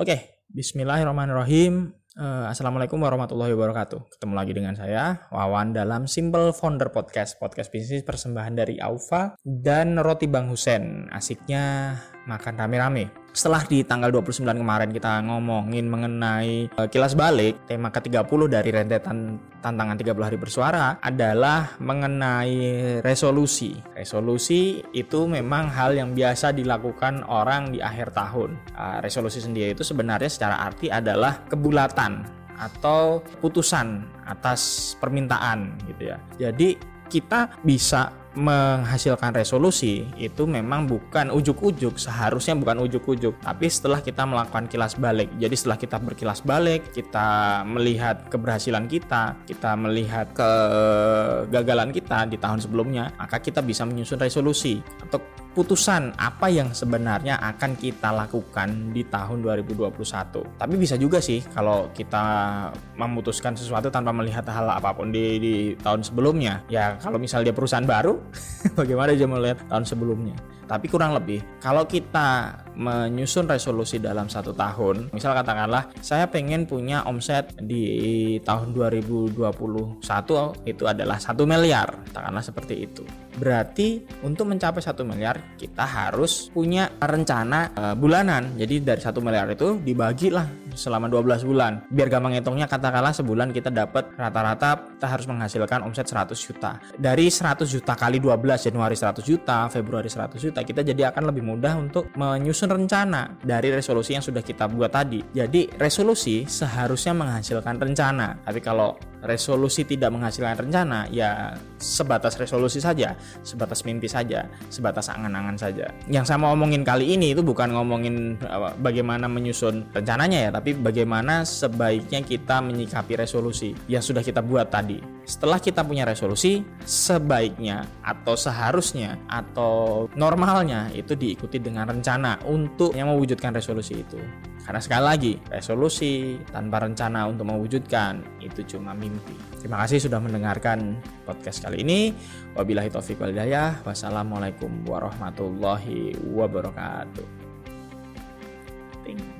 Oke, bismillahirrahmanirrahim. Uh, Assalamualaikum warahmatullahi wabarakatuh. Ketemu lagi dengan saya, Wawan dalam Simple Founder Podcast, podcast bisnis persembahan dari Aufa dan Roti Bang Husen. Asiknya makan rame-rame. Setelah di tanggal 29 kemarin kita ngomongin mengenai uh, kilas balik, tema ke-30 dari rentetan tantangan 30 hari bersuara adalah mengenai resolusi. Resolusi itu memang hal yang biasa dilakukan orang di akhir tahun. Uh, resolusi sendiri itu sebenarnya secara arti adalah kebulatan atau putusan atas permintaan gitu ya. Jadi kita bisa menghasilkan resolusi itu memang bukan ujuk-ujuk seharusnya bukan ujuk-ujuk. Tapi setelah kita melakukan kilas balik jadi setelah kita berkilas balik kita melihat keberhasilan kita kita melihat kegagalan kita di tahun sebelumnya maka kita bisa menyusun resolusi. Atau putusan apa yang sebenarnya akan kita lakukan di tahun 2021. Tapi bisa juga sih kalau kita memutuskan sesuatu tanpa melihat hal apa pun di, di tahun sebelumnya. Ya kalau misalnya dia perusahaan baru, bagaimana dia melihat tahun sebelumnya. Tapi kurang lebih, kalau kita menyusun resolusi dalam satu tahun, misal katakanlah saya pengen punya omset di tahun 2021 itu adalah satu miliar, katakanlah seperti itu. Berarti untuk mencapai satu miliar kita harus punya rencana uh, bulanan. Jadi dari satu miliar itu dibagilah selama 12 bulan. Biar gampang hitungnya katakanlah sebulan kita dapat rata-rata kita harus menghasilkan omset 100 juta. Dari 100 juta kali 12 Januari 100 juta, Februari 100 juta kita jadi akan lebih mudah untuk menyusun rencana dari resolusi yang sudah kita buat tadi. Jadi resolusi seharusnya menghasilkan rencana. Tapi kalau resolusi tidak menghasilkan rencana, ya sebatas resolusi saja, sebatas mimpi saja, sebatas angan-angan saja. Yang saya mau ngomongin kali ini itu bukan ngomongin bagaimana menyusun rencananya ya, tapi bagaimana sebaiknya kita menyikapi resolusi yang sudah kita buat tadi. Setelah kita punya resolusi, sebaiknya atau seharusnya atau normal halnya itu diikuti dengan rencana untuk yang mewujudkan resolusi itu. Karena sekali lagi, resolusi tanpa rencana untuk mewujudkan itu cuma mimpi. Terima kasih sudah mendengarkan podcast kali ini. Wabillahi taufiq wal hidayah. Wassalamualaikum warahmatullahi wabarakatuh. Thank you.